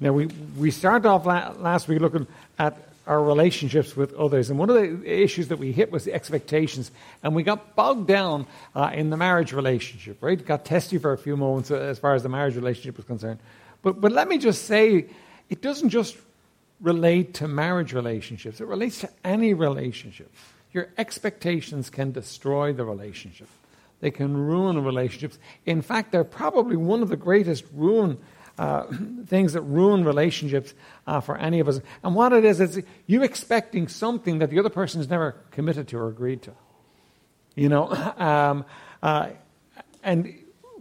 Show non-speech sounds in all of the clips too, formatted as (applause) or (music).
Now, we, we started off la- last week looking at our relationships with others. And one of the issues that we hit was the expectations. And we got bogged down uh, in the marriage relationship, right? Got testy for a few moments uh, as far as the marriage relationship was concerned. But, but let me just say, it doesn't just relate to marriage relationships, it relates to any relationship. Your expectations can destroy the relationship, they can ruin relationships. In fact, they're probably one of the greatest ruin uh, things that ruin relationships uh, for any of us. And what it is, is you expecting something that the other person has never committed to or agreed to. You know, (laughs) um, uh, and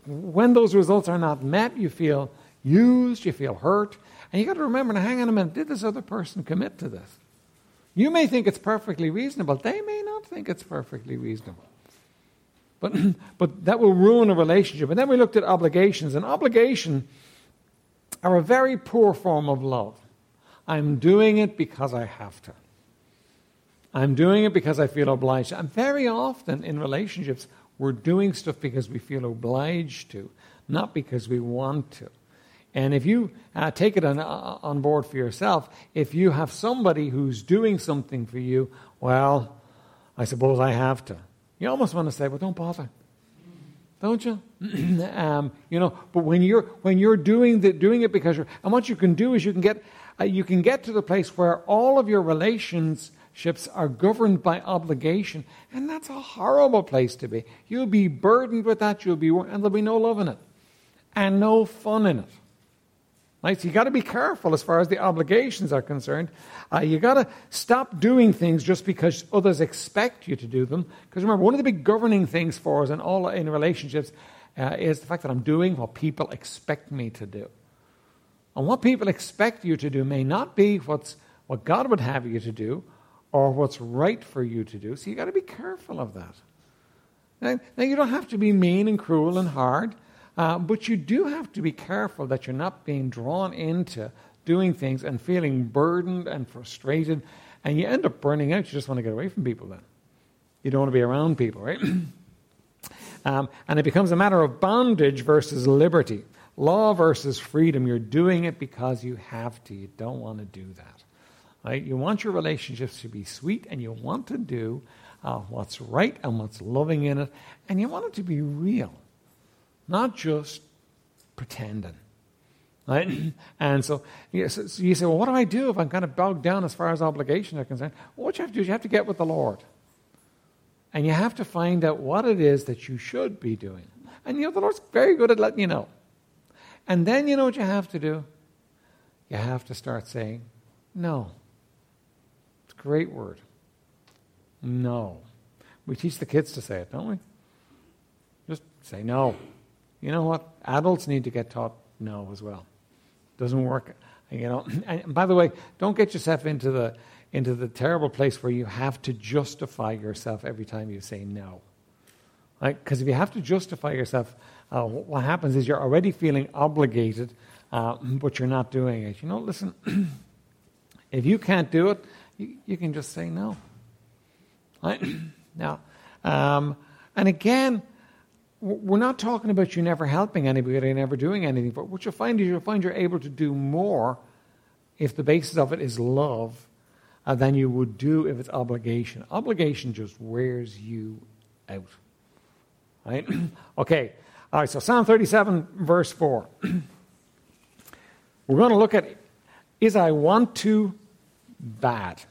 when those results are not met, you feel used, you feel hurt, and you got to remember, now hang on a minute, did this other person commit to this? You may think it's perfectly reasonable. They may not think it's perfectly reasonable. But, (clears throat) but that will ruin a relationship. And then we looked at obligations. And obligation are a very poor form of love. I'm doing it because I have to. I'm doing it because I feel obliged. And very often in relationships, we're doing stuff because we feel obliged to, not because we want to. And if you uh, take it on, uh, on board for yourself, if you have somebody who's doing something for you, well, I suppose I have to. You almost want to say, well, don't bother don't you? (clears throat) um, you know, but when you're when you're doing the, doing it because you're, and what you can do is you can get uh, you can get to the place where all of your relationships are governed by obligation, and that's a horrible place to be. You'll be burdened with that. You'll be and there'll be no love in it, and no fun in it. Right? So you got to be careful as far as the obligations are concerned. Uh, you got to stop doing things just because others expect you to do them. Because remember, one of the big governing things for us in all in relationships uh, is the fact that I'm doing what people expect me to do. And what people expect you to do may not be what's what God would have you to do, or what's right for you to do. So you got to be careful of that. Now, now you don't have to be mean and cruel and hard. Uh, but you do have to be careful that you're not being drawn into doing things and feeling burdened and frustrated, and you end up burning out. You just want to get away from people then. You don't want to be around people, right? (clears throat) um, and it becomes a matter of bondage versus liberty, law versus freedom. You're doing it because you have to. You don't want to do that. Right? You want your relationships to be sweet, and you want to do uh, what's right and what's loving in it, and you want it to be real not just pretending. Right? (clears throat) And so, you say, well, what do I do if I'm kind of bogged down as far as obligations are concerned? Well, what you have to do is you have to get with the Lord. And you have to find out what it is that you should be doing. And you know, the Lord's very good at letting you know. And then you know what you have to do? You have to start saying, no. It's a great word. No. We teach the kids to say it, don't we? Just say no. You know what? Adults need to get taught no as well. Doesn't work. You know. (clears throat) And by the way, don't get yourself into the into the terrible place where you have to justify yourself every time you say no. Because if you have to justify yourself, uh, what happens is you're already feeling obligated, uh, but you're not doing it. You know, listen, (clears throat) if you can't do it, you, you can just say no. Right? (clears throat) now, um, and again, we're not talking about you never helping anybody, never doing anything. But what you'll find is you'll find you're able to do more if the basis of it is love uh, than you would do if it's obligation. Obligation just wears you out. Right? (clears throat) okay. All right. So Psalm 37, verse 4. (clears throat) we're going to look at is I want to bad.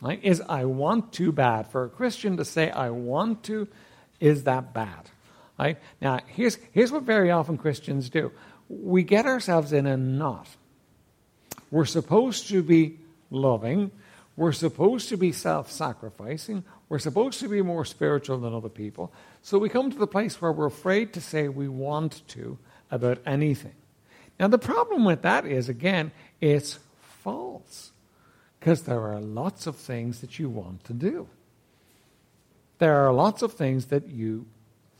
Right? Is I want to bad. For a Christian to say I want to, is that bad? Right? Now, here's, here's what very often Christians do we get ourselves in a knot. We're supposed to be loving, we're supposed to be self sacrificing, we're supposed to be more spiritual than other people. So we come to the place where we're afraid to say we want to about anything. Now, the problem with that is, again, it's false. Because there are lots of things that you want to do. There are lots of things that you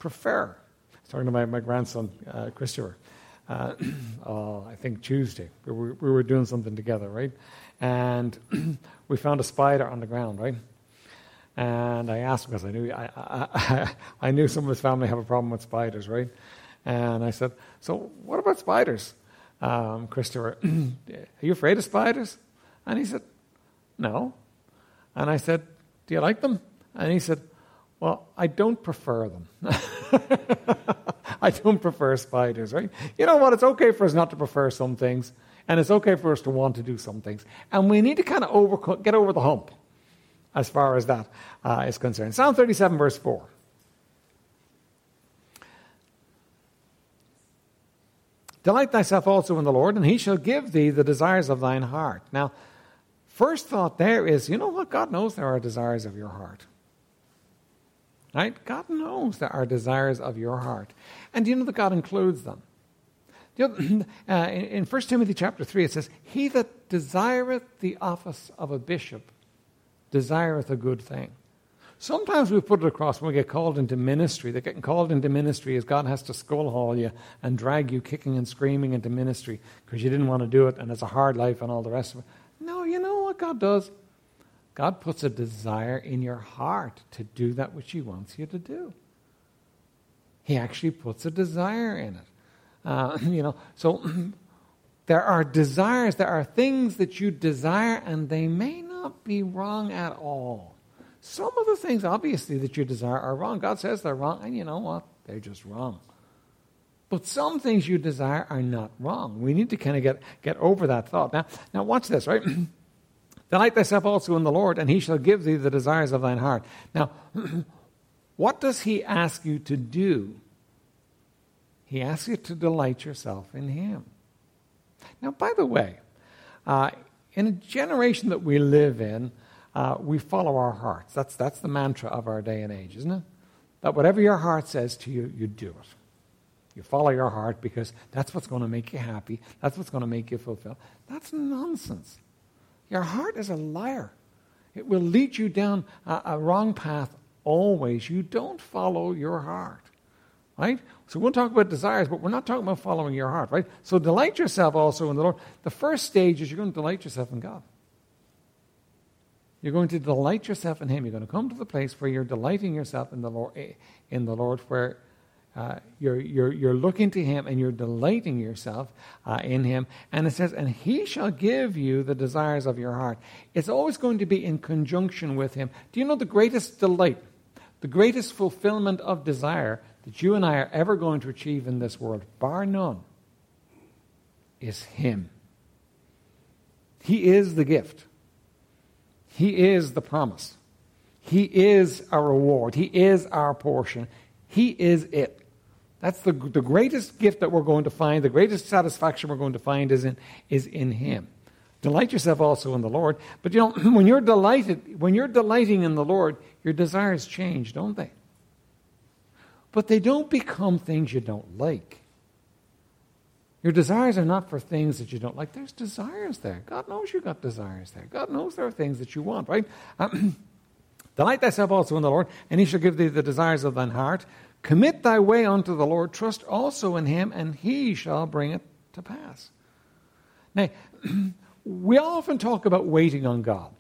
prefer. I was talking to my, my grandson, uh, Christopher, uh, (clears throat) uh, I think Tuesday. We were, we were doing something together, right? And (clears throat) we found a spider on the ground, right? And I asked because I knew I, I, (laughs) I, knew some of his family have a problem with spiders, right? And I said, "So what about spiders?" um, Christopher, (clears throat) Are you afraid of spiders? And he said, No. And I said, Do you like them? And he said, Well, I don't prefer them. (laughs) I don't prefer spiders, right? You know what? It's okay for us not to prefer some things, and it's okay for us to want to do some things. And we need to kind of get over the hump as far as that uh, is concerned. Psalm 37, verse 4. Delight thyself also in the Lord, and he shall give thee the desires of thine heart. Now, first thought there is you know what? God knows there are desires of your heart. Right? God knows there are desires of your heart. And you know that God includes them. You know, (clears throat) uh, in, in 1 Timothy chapter 3, it says, He that desireth the office of a bishop desireth a good thing. Sometimes we put it across when we get called into ministry. That getting called into ministry is God has to skull haul you and drag you kicking and screaming into ministry because you didn't want to do it and it's a hard life and all the rest of it. No, you know what God does? God puts a desire in your heart to do that which He wants you to do. He actually puts a desire in it. Uh, (clears throat) you know, so (clears throat) there are desires, there are things that you desire, and they may not be wrong at all. Some of the things, obviously, that you desire are wrong. God says they're wrong, and you know what? They're just wrong. But some things you desire are not wrong. We need to kind of get, get over that thought. Now, now watch this, right? (clears throat) Delight thyself also in the Lord, and he shall give thee the desires of thine heart. Now, (clears throat) what does he ask you to do? He asks you to delight yourself in him. Now, by the way, uh, in a generation that we live in, uh, we follow our hearts. That's, that's the mantra of our day and age, isn't it? That whatever your heart says to you, you do it. You follow your heart because that's what's going to make you happy. That's what's going to make you fulfilled. That's nonsense. Your heart is a liar. It will lead you down a, a wrong path always. You don't follow your heart. Right? So we'll talk about desires, but we're not talking about following your heart, right? So delight yourself also in the Lord. The first stage is you're going to delight yourself in God. You're going to delight yourself in Him. You're going to come to the place where you're delighting yourself in the Lord, eh, in the Lord where uh, you're, you're, you're looking to Him and you're delighting yourself uh, in Him. And it says, and He shall give you the desires of your heart. It's always going to be in conjunction with Him. Do you know the greatest delight, the greatest fulfillment of desire that you and I are ever going to achieve in this world, bar none, is Him? He is the gift. He is the promise. He is our reward. He is our portion. He is it. That's the, the greatest gift that we're going to find, the greatest satisfaction we're going to find is in, is in Him. Delight yourself also in the Lord. But you know, (clears throat) when you're delighted, when you're delighting in the Lord, your desires change, don't they? But they don't become things you don't like. Your desires are not for things that you don't like. There's desires there. God knows you got desires there. God knows there are things that you want, right? (clears throat) Delight thyself also in the Lord, and he shall give thee the desires of thine heart. Commit thy way unto the Lord. Trust also in him, and he shall bring it to pass. Now, (clears throat) we often talk about waiting on God.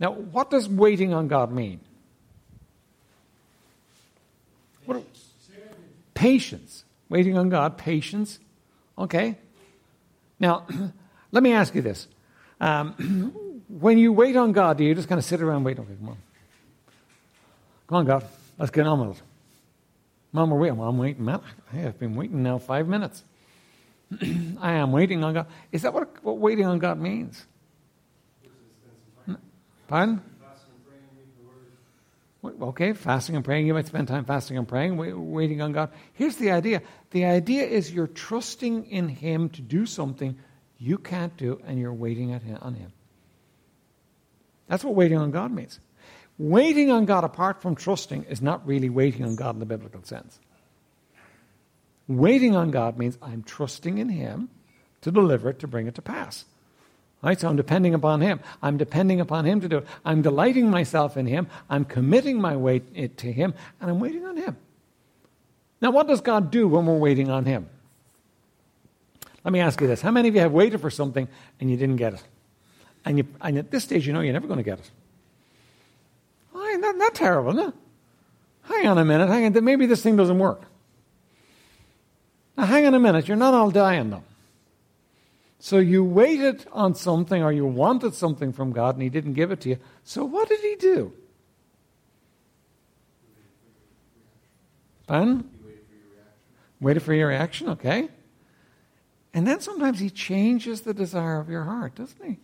Now, what does waiting on God mean? What, patience. Waiting on God, patience. Okay? Now, (clears throat) let me ask you this. Um, (clears throat) when you wait on God, do you just kind of sit around waiting? Come on. Come on, God. Let's get on with it. Mom, we're waiting. Well, I'm waiting. Man, hey, I've been waiting now five minutes. (clears throat) I am waiting on God. Is that what, what waiting on God means? Pardon? Okay, fasting and praying. You might spend time fasting and praying, waiting on God. Here's the idea the idea is you're trusting in Him to do something you can't do, and you're waiting on Him. That's what waiting on God means. Waiting on God apart from trusting is not really waiting on God in the biblical sense. Waiting on God means I'm trusting in Him to deliver it, to bring it to pass. Right? So I'm depending upon Him. I'm depending upon Him to do it. I'm delighting myself in Him. I'm committing my weight to Him, and I'm waiting on Him. Now, what does God do when we're waiting on Him? Let me ask you this. How many of you have waited for something and you didn't get it? And, you, and at this stage, you know you're never going to get it. Not, not terrible, no? Hang on a minute. Hang on. Maybe this thing doesn't work. Now, hang on a minute. You're not all dying, though. So you waited on something or you wanted something from God and He didn't give it to you. So what did He do? Ben? Waited for your reaction, okay. And then sometimes He changes the desire of your heart, doesn't He?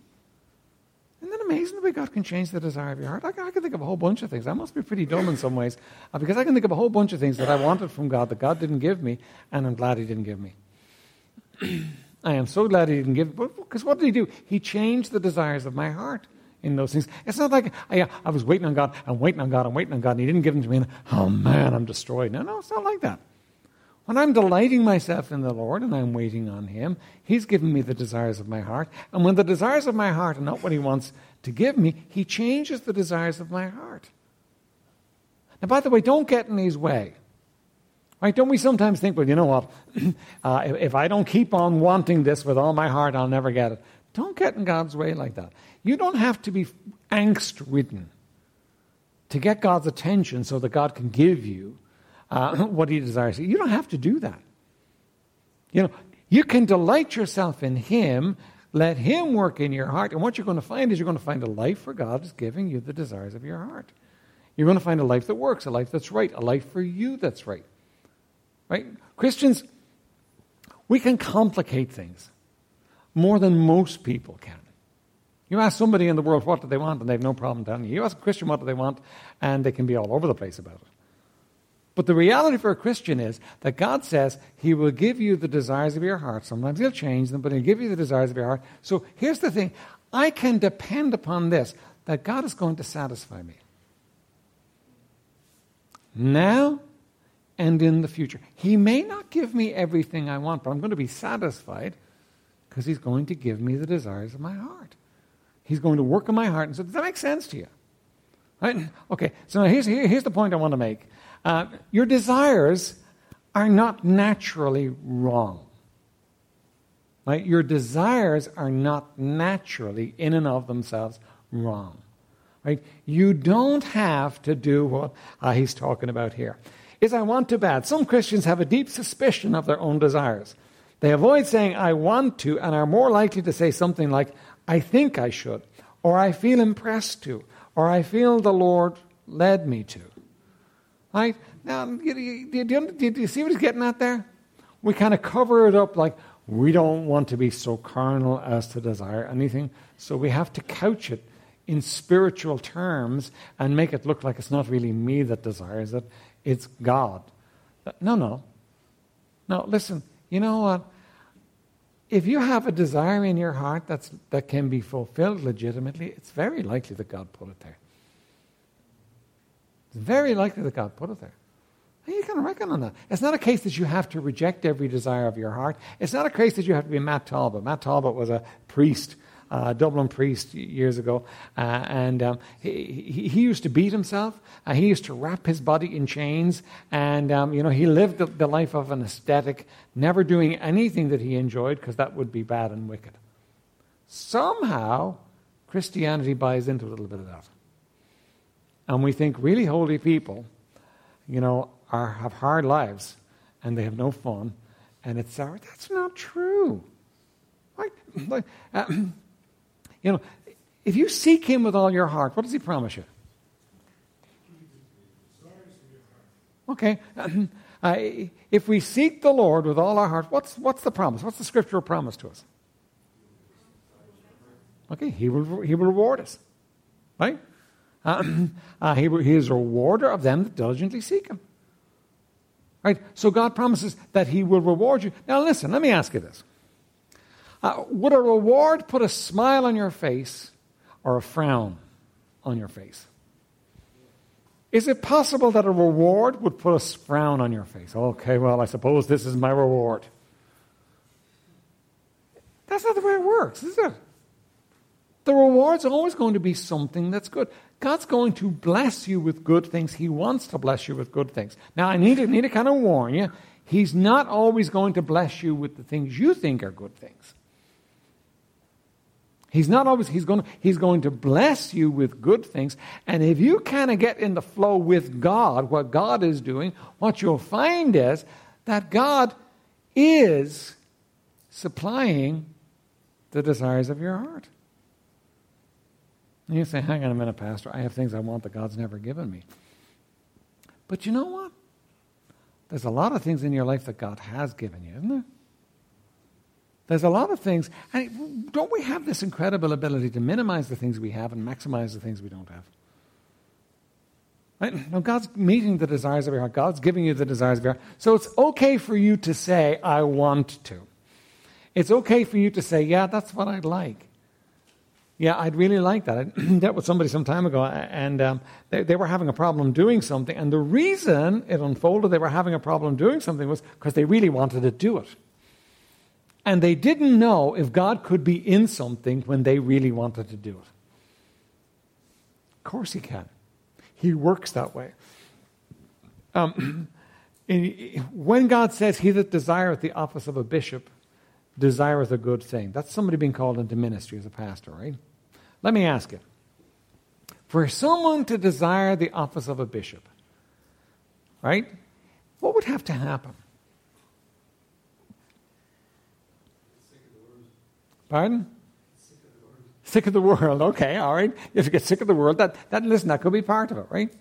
Amazing the way God can change the desire of your heart? I, I can think of a whole bunch of things. I must be pretty dumb in some ways uh, because I can think of a whole bunch of things that I wanted from God that God didn't give me, and I'm glad He didn't give me. (clears throat) I am so glad He didn't give because what did He do? He changed the desires of my heart in those things. It's not like I, I was waiting on God, I'm waiting on God, I'm waiting on God, and He didn't give them to me, and oh man, I'm destroyed. No, no, it's not like that. When I'm delighting myself in the Lord and I'm waiting on Him, He's given me the desires of my heart. And when the desires of my heart are not what He wants to give me, He changes the desires of my heart. Now, by the way, don't get in His way. Right? Don't we sometimes think, well, you know what? (clears throat) uh, if, if I don't keep on wanting this with all my heart, I'll never get it. Don't get in God's way like that. You don't have to be angst ridden to get God's attention so that God can give you uh, (laughs) what he desires. You don't have to do that. You know, you can delight yourself in him, let him work in your heart, and what you're going to find is you're going to find a life where God is giving you the desires of your heart. You're going to find a life that works, a life that's right, a life for you that's right. Right? Christians, we can complicate things more than most people can. You ask somebody in the world what do they want, and they have no problem telling you. You ask a Christian what do they want, and they can be all over the place about it. But the reality for a Christian is that God says He will give you the desires of your heart. Sometimes He'll change them, but He'll give you the desires of your heart. So here's the thing I can depend upon this that God is going to satisfy me. Now and in the future. He may not give me everything I want, but I'm going to be satisfied because He's going to give me the desires of my heart. He's going to work in my heart. And so, does that make sense to you? Right? Okay, so here's, here's the point I want to make. Uh, your desires are not naturally wrong. Right? Your desires are not naturally, in and of themselves, wrong. Right? You don't have to do what uh, he's talking about here. Is I want to bad. Some Christians have a deep suspicion of their own desires. They avoid saying I want to and are more likely to say something like I think I should, or I feel impressed to, or I feel the Lord led me to. Right? Um, now, do you, you, you see what he's getting at there? We kind of cover it up like we don't want to be so carnal as to desire anything, so we have to couch it in spiritual terms and make it look like it's not really me that desires it, it's God. No, no. No, listen, you know what? If you have a desire in your heart that's, that can be fulfilled legitimately, it's very likely that God put it there. It's very likely that God put it there. You can reckon on that. It's not a case that you have to reject every desire of your heart. It's not a case that you have to be Matt Talbot. Matt Talbot was a priest, a Dublin priest years ago, uh, and um, he, he, used to beat himself. Uh, he used to wrap his body in chains, and um, you know he lived the, the life of an ascetic, never doing anything that he enjoyed because that would be bad and wicked. Somehow, Christianity buys into a little bit of that. And we think really holy people, you know, are, have hard lives and they have no fun. And it's our, that's not true. Like, like uh, (clears throat) you know, if you seek Him with all your heart, what does He promise you? Okay. (clears throat) Uh, if we seek the Lord with all our heart, what's, what's the promise? What's the scriptural promise to us? Okay, He will, he will reward us. Right? Uh, (clears throat) uh, he, he is a rewarder of them that diligently seek Him. Right? So God promises that He will reward you. Now, listen, let me ask you this. Uh, would a reward put a smile on your face or a frown on your face? Is it possible that a reward would put a frown on your face? Okay, well, I suppose this is my reward. That's not the way it works, is it? The reward's always going to be something that's good. God's going to bless you with good things. He wants to bless you with good things. Now, I need to, need to kind of warn you He's not always going to bless you with the things you think are good things. He's not always, he's going, to, he's going to bless you with good things. And if you kind of get in the flow with God, what God is doing, what you'll find is that God is supplying the desires of your heart. And you say, hang on a minute, Pastor, I have things I want that God's never given me. But you know what? There's a lot of things in your life that God has given you, isn't there? There's a lot of things. And don't we have this incredible ability to minimize the things we have and maximize the things we don't have? Right? Now, God's meeting the desires of your heart. God's giving you the desires of your heart. So it's okay for you to say, I want to. It's okay for you to say, yeah, that's what I'd like. Yeah, I'd really like that. I (clears throat) dealt with somebody some time ago, and um, they, they, were having a problem doing something. And the reason it unfolded they were having a problem doing something was because they really wanted to do it. And they didn't know if God could be in something when they really wanted to do it. Of course, He can. He works that way. Um, (clears throat) when God says, He that desireth the office of a bishop desireth a good thing, that's somebody being called into ministry as a pastor, right? Let me ask you for someone to desire the office of a bishop, right? What would have to happen? Pardon? Sick of the world. Okay, all right. If you get sick of the world, that, that listen, that could be part of it, right?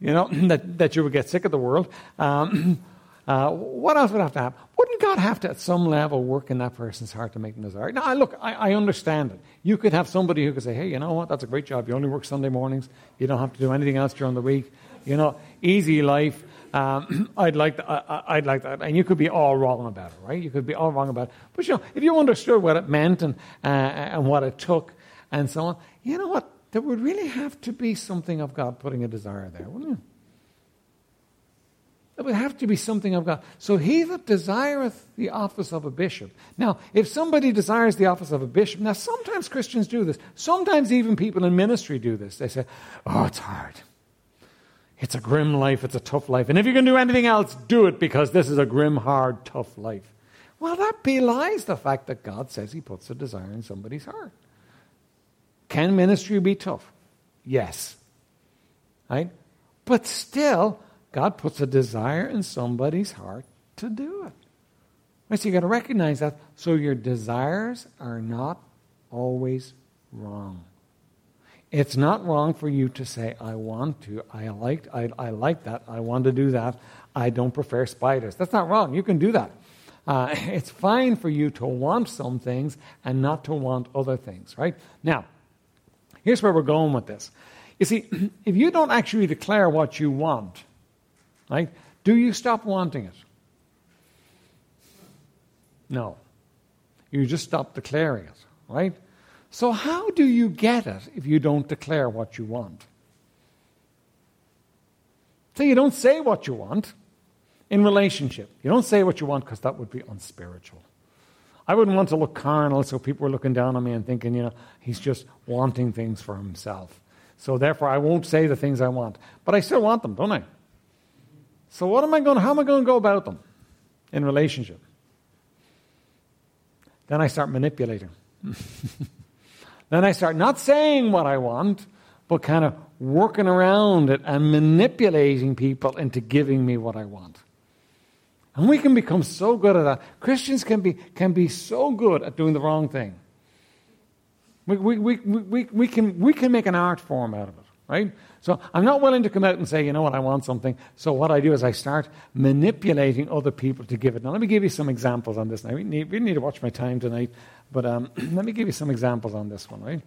You know, (clears throat) that, that you would get sick of the world. Um, (clears throat) uh, what else would have to happen? Wouldn't God have to, at some level, work in that person's heart to make them desire? Now, look, I, I, understand it. You could have somebody who could say, hey, you know what? That's a great job. You only work Sunday mornings. You don't have to do anything else during the week. You know, easy life. Um, (clears throat) I'd like that. I, would like that. And you could be all wrong about it, right? You could be all wrong about it. But you know, if you understood what it meant and uh, and what it took and so on, you know what? There would really have to be something of God putting a desire there, wouldn't it? Would have to be something of God. So he that desireth the office of a bishop. Now, if somebody desires the office of a bishop, now sometimes Christians do this. Sometimes even people in ministry do this. They say, "Oh, it's hard." It's a grim life, it's a tough life. And if you can do anything else, do it because this is a grim, hard, tough life. Well, that belies the fact that God says He puts a desire in somebody's heart. Can ministry be tough? Yes. Right? But still, God puts a desire in somebody's heart to do it. So you got to recognize that. So your desires are not always wrong. It's not wrong for you to say, I want to, I like, I, I like that, I want to do that, I don't prefer spiders. That's not wrong. You can do that. Uh, (laughs) it's fine for you to want some things and not to want other things, right? Now, here's where we're going with this. You see, (clears throat) if you don't actually declare what you want, right, do you stop wanting it? No. You just stop declaring it, right? So, how do you get it if you don't declare what you want? So, you don't say what you want in relationship. You don't say what you want because that would be unspiritual. I wouldn't want to look carnal so people were looking down on me and thinking, you know, he's just wanting things for himself. So, therefore, I won't say the things I want. But I still want them, don't I? So, what am I going how am I going to go about them in relationship? Then I start manipulating. (laughs) Then I start not saying what I want, but kind of working around it and manipulating people into giving me what I want. And we can become so good at that. Christians can be, can be so good at doing the wrong thing. We, we, we, we, we, can, we can make an art form out of it, right? So I'm not willing to come out and say, you know what, I want something. So what I do is I start manipulating other people to give it. Now, let me give you some examples on this. Now, we need, we need to watch my time tonight. But um, (clears throat) let me give you some examples on this one, right?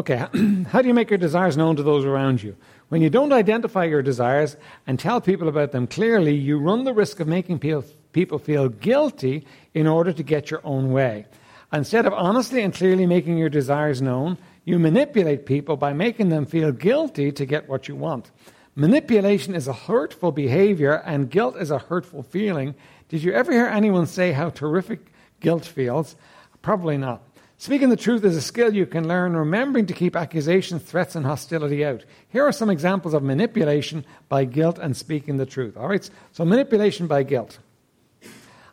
Okay, (clears throat) how do you make your desires known to those around you? When you don't identify your desires and tell people about them clearly, you run the risk of making people feel guilty in order to get your own way. Instead of honestly and clearly making your desires known, you manipulate people by making them feel guilty to get what you want. Manipulation is a hurtful behavior, and guilt is a hurtful feeling. Did you ever hear anyone say how terrific guilt feels? Probably not. Speaking the truth is a skill you can learn, remembering to keep accusations, threats, and hostility out. Here are some examples of manipulation by guilt and speaking the truth. All right, so manipulation by guilt.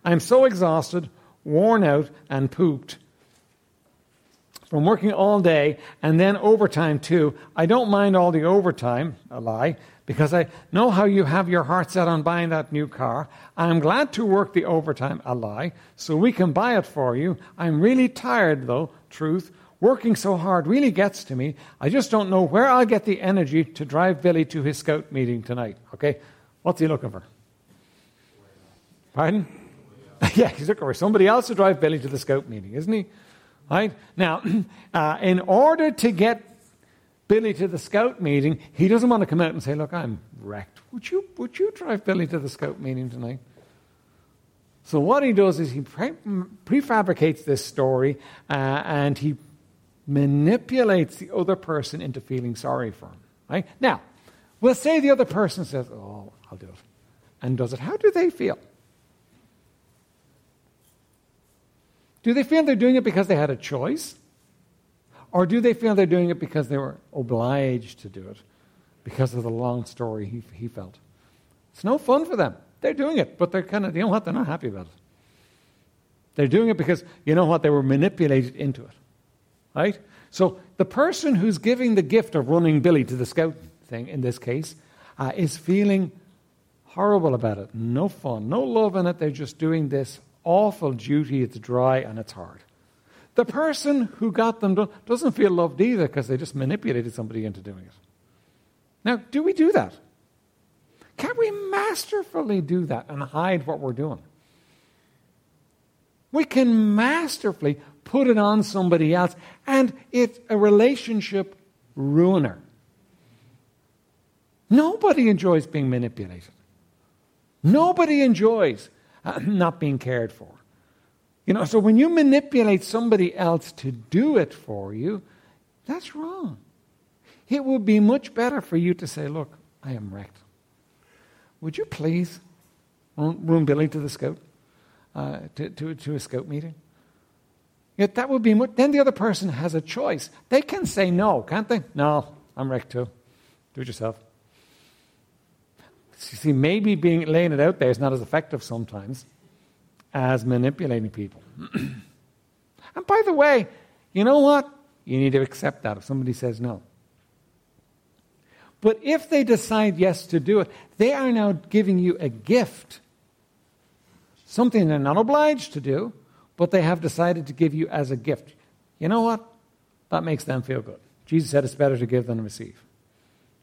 I'm so exhausted, worn out, and pooped from working all day and then overtime too. I don't mind all the overtime, a lie, because I know how you have your heart set on buying that new car. I'm glad to work the overtime, a lie, so we can buy it for you. I'm really tired, though, truth. Working so hard really gets to me. I just don't know where I'll get the energy to drive Billy to his scout meeting tonight. Okay? What's he looking for? Pardon? (laughs) yeah, he's looking for somebody else to drive Billy to the scout meeting, isn't he? Right? Now, (clears throat) uh, in order to get Billy to the scout meeting, he doesn't want to come out and say, Look, I'm wrecked. Would you, would you drive Billy to the scout meeting tonight? So, what he does is he pre- prefabricates this story uh, and he manipulates the other person into feeling sorry for him. Right? Now, we'll say the other person says, Oh, I'll do it, and does it. How do they feel? Do they feel they're doing it because they had a choice? Or do they feel they're doing it because they were obliged to do it because of the long story he, he felt? It's no fun for them. They're doing it, but they're kind of, you know what? They're not happy about it. They're doing it because, you know what? They were manipulated into it. Right? So the person who's giving the gift of running Billy to the scout thing, in this case, uh, is feeling horrible about it. No fun, no love in it. They're just doing this awful duty. It's dry and it's hard. The person who got them done doesn't feel loved either because they just manipulated somebody into doing it. Now, do we do that? Can we masterfully do that and hide what we're doing? We can masterfully put it on somebody else, and it's a relationship ruiner. Nobody enjoys being manipulated. Nobody enjoys uh, not being cared for. You know, so when you manipulate somebody else to do it for you, that's wrong. It would be much better for you to say, Look, I am wrecked. Would you please room Billy to the scout, uh, to, to, to a scout meeting? Yet that would be much, then the other person has a choice. They can say no, can't they? No, I'm wrecked too. Do it yourself. You see, maybe being laying it out there is not as effective sometimes as manipulating people. (clears throat) and by the way, you know what? You need to accept that if somebody says no. But if they decide yes to do it, they are now giving you a gift. Something they're not obliged to do, but they have decided to give you as a gift. You know what? That makes them feel good. Jesus said it's better to give than to receive.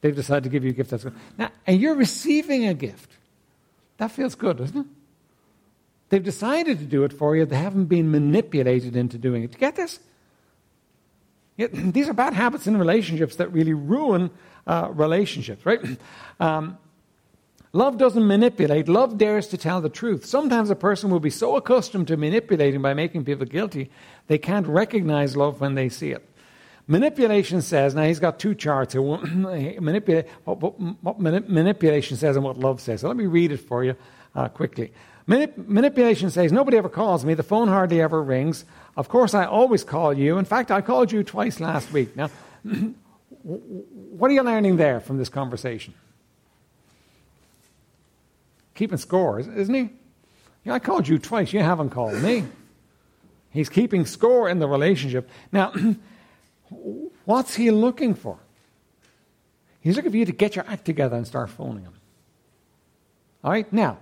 They've decided to give you a gift that's good. Now, and you're receiving a gift. That feels good, doesn't it? They've decided to do it for you. They haven't been manipulated into doing it. Do you get this? (clears throat) these are bad habits in relationships that really ruin uh, relationships, right? (clears throat) Um, love doesn't manipulate. Love dares to tell the truth. Sometimes a person will be so accustomed to manipulating by making people guilty, they can't recognize love when they see it. Manipulation says, now he's got two charts here. (clears throat) Manipula- what, what, what manipulation says and what love says. So let me read it for you uh, quickly. Manip- manipulation says, Nobody ever calls me. The phone hardly ever rings. Of course, I always call you. In fact, I called you twice last week. Now, (clears throat) what are you learning there from this conversation? Keeping score, isn't he? Yeah, I called you twice. You haven't called me. He's keeping score in the relationship. Now, (clears throat) what's he looking for? He's looking for you to get your act together and start phoning him. All right? Now,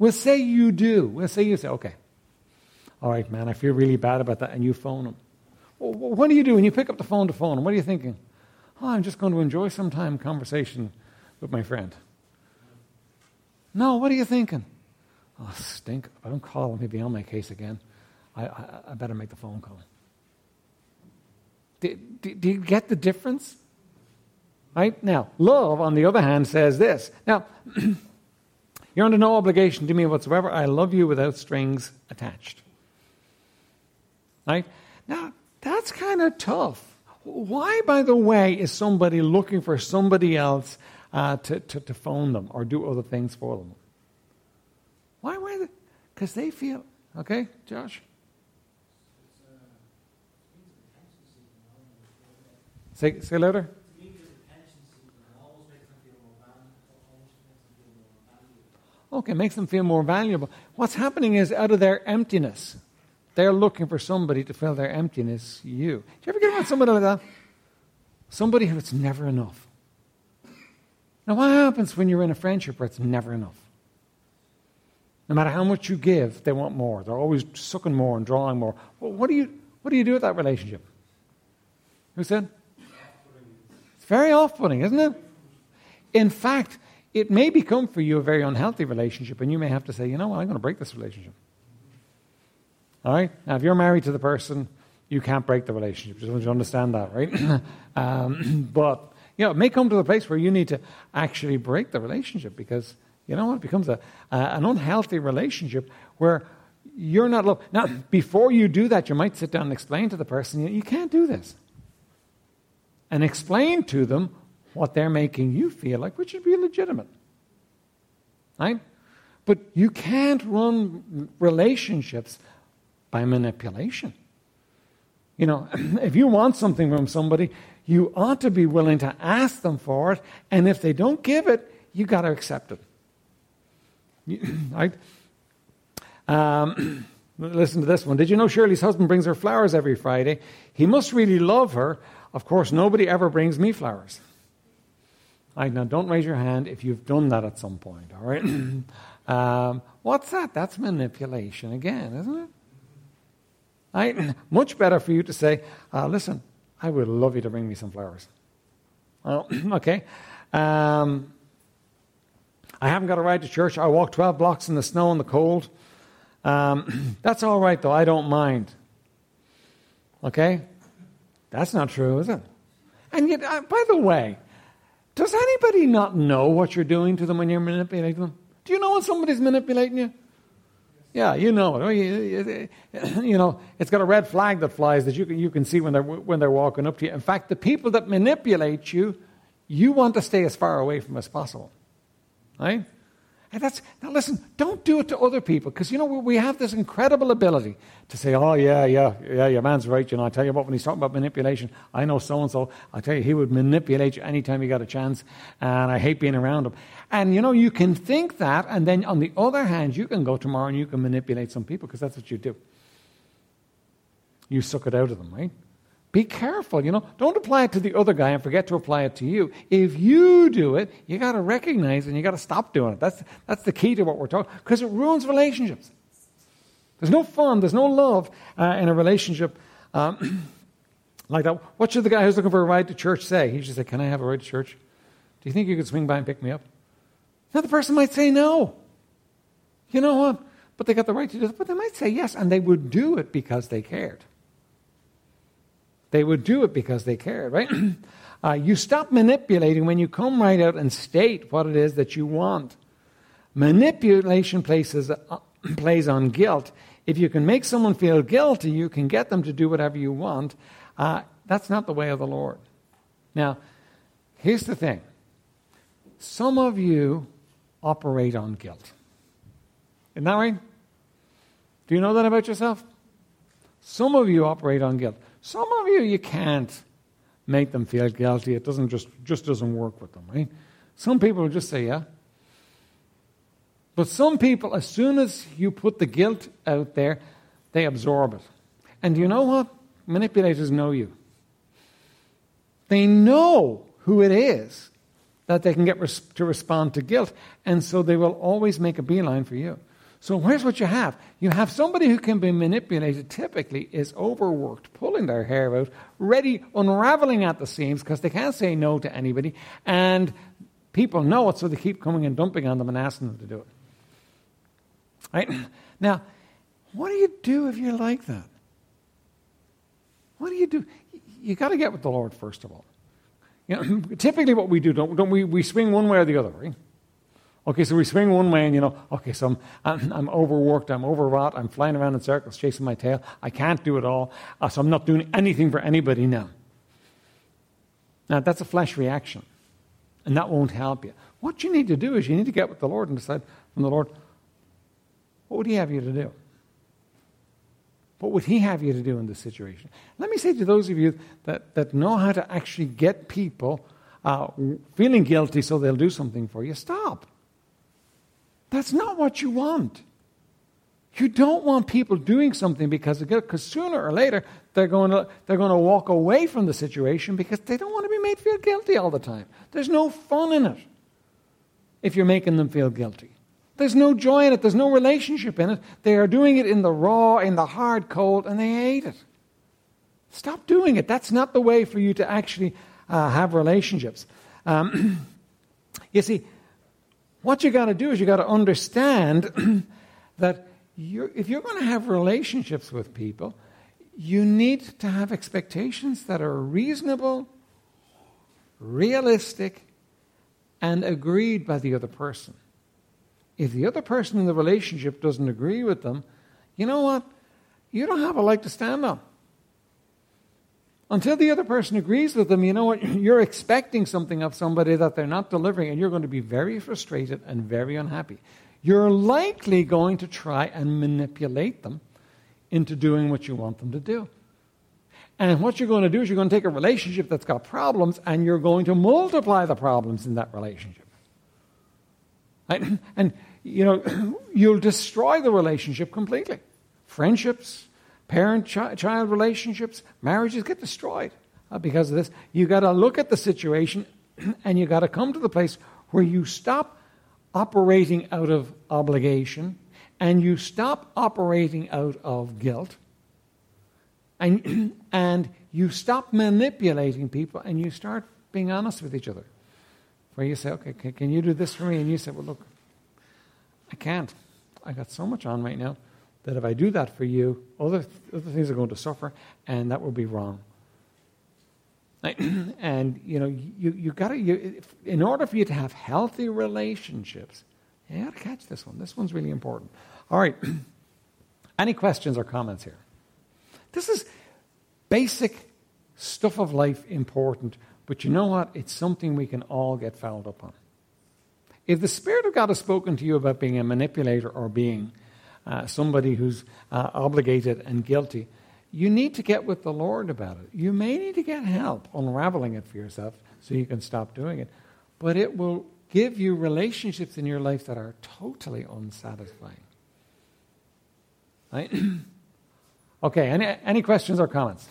We'll say you do. We'll say you say, okay, all right, man, I feel really bad about that, and you phone him. Well, what do you do when you pick up the phone to phone him? What are you thinking? Oh, I'm just going to enjoy some time conversation with my friend. No, what are you thinking? Oh, stink. If I don't call him, he'll be on my case again. I, I, I better make the phone call. Do, do, do, you get the difference? Right? Now, love, on the other hand, says this. Now, (clears throat) You're under no obligation to me whatsoever. I love you without strings attached. Right? Now, that's kind of tough. Why, by the way, is somebody looking for somebody else uh, to, to, to, phone them or do other things for them? Why they? Because they feel. Okay, Josh? Say, say louder. Okay, makes them feel more valuable. What's happening is out of their emptiness, they're looking for somebody to fill their emptiness, you. Do you ever get around somebody like that? Somebody who it's never enough. Now, what happens when you're in a friendship where it's never enough? No matter how much you give, they want more. They're always sucking more and drawing more. Well, what do you what do you do with that relationship? Who said? It's very off-putting, isn't it? In fact, it may become for you a very unhealthy relationship, and you may have to say, you know what, I'm going to break this relationship. All right? Now, if you're married to the person, you can't break the relationship. Just want you to understand that, right? (clears throat) um, (clears throat) but, you know, it may come to the place where you need to actually break the relationship because, you know what, it becomes a, an unhealthy relationship where you're not loved. Now, before you do that, you might sit down and explain to the person, you, you can't do this. And explain to them what they're making you feel like, which would be legitimate. Right? But you can't run relationships by manipulation. You know, (clears throat) if you want something from somebody, you ought to be willing to ask them for it, and if they don't give it, you got to accept it. (clears throat) right? Um, (clears throat) listen to this one. Did you know Shirley's husband brings her flowers every Friday? He must really love her. Of course, nobody ever brings me flowers. Right, now, don't raise your hand if you've done that at some point, all right? (clears throat) um, what's that? That's manipulation again, isn't it? (clears throat) Much better for you to say, uh, listen, I would love you to bring me some flowers. Well, (clears throat) okay. Um, I haven't got a ride to church. I walk 12 blocks in the snow and the cold. Um, that's all right, though. I don't mind. Okay? That's not true, is it? And yet, uh, by the way, does anybody not know what you're doing to them when you're manipulating them? Do you know when somebody's manipulating you? Yeah, you know it. Oh, you know, it's got a red flag that flies that you can, you can see when they're, when they're walking up to you. In fact, the people that manipulate you, you want to stay as far away from as possible. Right? And that's, now listen, don't do it to other people because, you know, we have this incredible ability to say, oh, yeah, yeah, yeah, your man's right. You know, I tell you what, when he's talking about manipulation, I know so and so. I tell you, he would manipulate you anytime he got a chance, and I hate being around him. And, you know, you can think that, and then on the other hand, you can go tomorrow and you can manipulate some people because that's what you do. You suck it out of them, right? Be careful, you know. Don't apply it to the other guy and forget to apply it to you. If you do it, you got to recognize and you got to stop doing it. That's, that's the key to what we're talking because it ruins relationships. There's no fun, there's no love uh, in a relationship um, (clears throat) like that. What should the guy who's looking for a ride to church say? He should say, Can I have a ride to church? Do you think you could swing by and pick me up? Now, the person might say no. You know what? But they got the right to do it. But they might say yes, and they would do it because they cared. They would do it because they cared, right? (clears throat) uh, you stop manipulating when you come right out and state what it is that you want. Manipulation places, uh, (clears throat) plays on guilt. If you can make someone feel guilty, you can get them to do whatever you want. Uh, that's not the way of the Lord. Now, here's the thing some of you operate on guilt. Isn't that right? Do you know that about yourself? Some of you operate on guilt. Some of you, you can't make them feel guilty. It doesn't just, just doesn't work with them, right? Some people just say, yeah. But some people, as soon as you put the guilt out there, they absorb it. And you know what? Manipulators know you. They know who it is that they can get res- to respond to guilt, and so they will always make a beeline for you. So here's what you have. You have somebody who can be manipulated, typically is overworked, pulling their hair out, ready, unraveling at the seams because they can't say no to anybody. And people know it, so they keep coming and dumping on them and asking them to do it. Right? (clears throat) Now, what do you do if you're like that? What do you do? You got to get with the Lord, first of all. You know, (clears throat) typically, what we do, don't, don't we, we swing one way or the other, right? Okay, so we swing one way and, you know, okay, so I'm, I'm, I'm, overworked, I'm overwrought, I'm flying around in circles chasing my tail. I can't do it all, uh, so I'm not doing anything for anybody now. Now, that's a flesh reaction, and that won't help you. What you need to do is you need to get with the Lord and decide from the Lord, what would He have you to do? What would He have you to do in this situation? Let me say to those of you that, that know how to actually get people uh, feeling guilty so they'll do something for you, stop. That's not what you want. You don't want people doing something because because sooner or later they're going to they're going to walk away from the situation because they don't want to be made feel guilty all the time. There's no fun in it if you're making them feel guilty. There's no joy in it. There's no relationship in it. They are doing it in the raw, in the hard cold, and they hate it. Stop doing it. That's not the way for you to actually uh, have relationships. Um, (clears throat) you see, what you got to do is you got to understand (clears throat) that you're, if you're going to have relationships with people, you need to have expectations that are reasonable, realistic, and agreed by the other person. If the other person in the relationship doesn't agree with them, you know what? You don't have a leg to stand on. Until the other person agrees with them, you know what? (laughs) You're expecting something of somebody that they're not delivering, and you're going to be very frustrated and very unhappy. You're likely going to try and manipulate them into doing what you want them to do. And what you're going to do is you're going to take a relationship that's got problems and you're going to multiply the problems in that relationship. Right? (clears throat) And, you know, (clears throat) you'll destroy the relationship completely. Friendships, parent child relationships, marriages get destroyed uh, because of this. You've got to look at the situation (clears throat) and you've got to come to the place where you stop operating out of obligation and you stop operating out of guilt and, (clears throat) and you stop manipulating people and you start being honest with each other. Where you say, okay, can you do this for me? And you say, well, look, I can't. I got so much on right now that if I do that for you, other, other things are going to suffer, and that will be wrong. (clears throat) and you know, you you got to you, in order for you to have healthy relationships, you got to catch this one. This one's really important. All right. (clears throat) Any questions or comments here? This is basic stuff of life important, but you know what? It's something we can all get fouled up on. If the Spirit of God has spoken to you about being a manipulator or being uh, somebody who's uh, obligated and guilty, you need to get with the Lord about it. You may need to get help unraveling it for yourself so you can stop doing it. But it will give you relationships in your life that are totally unsatisfying. Right? (clears throat) okay, any, any questions or comments?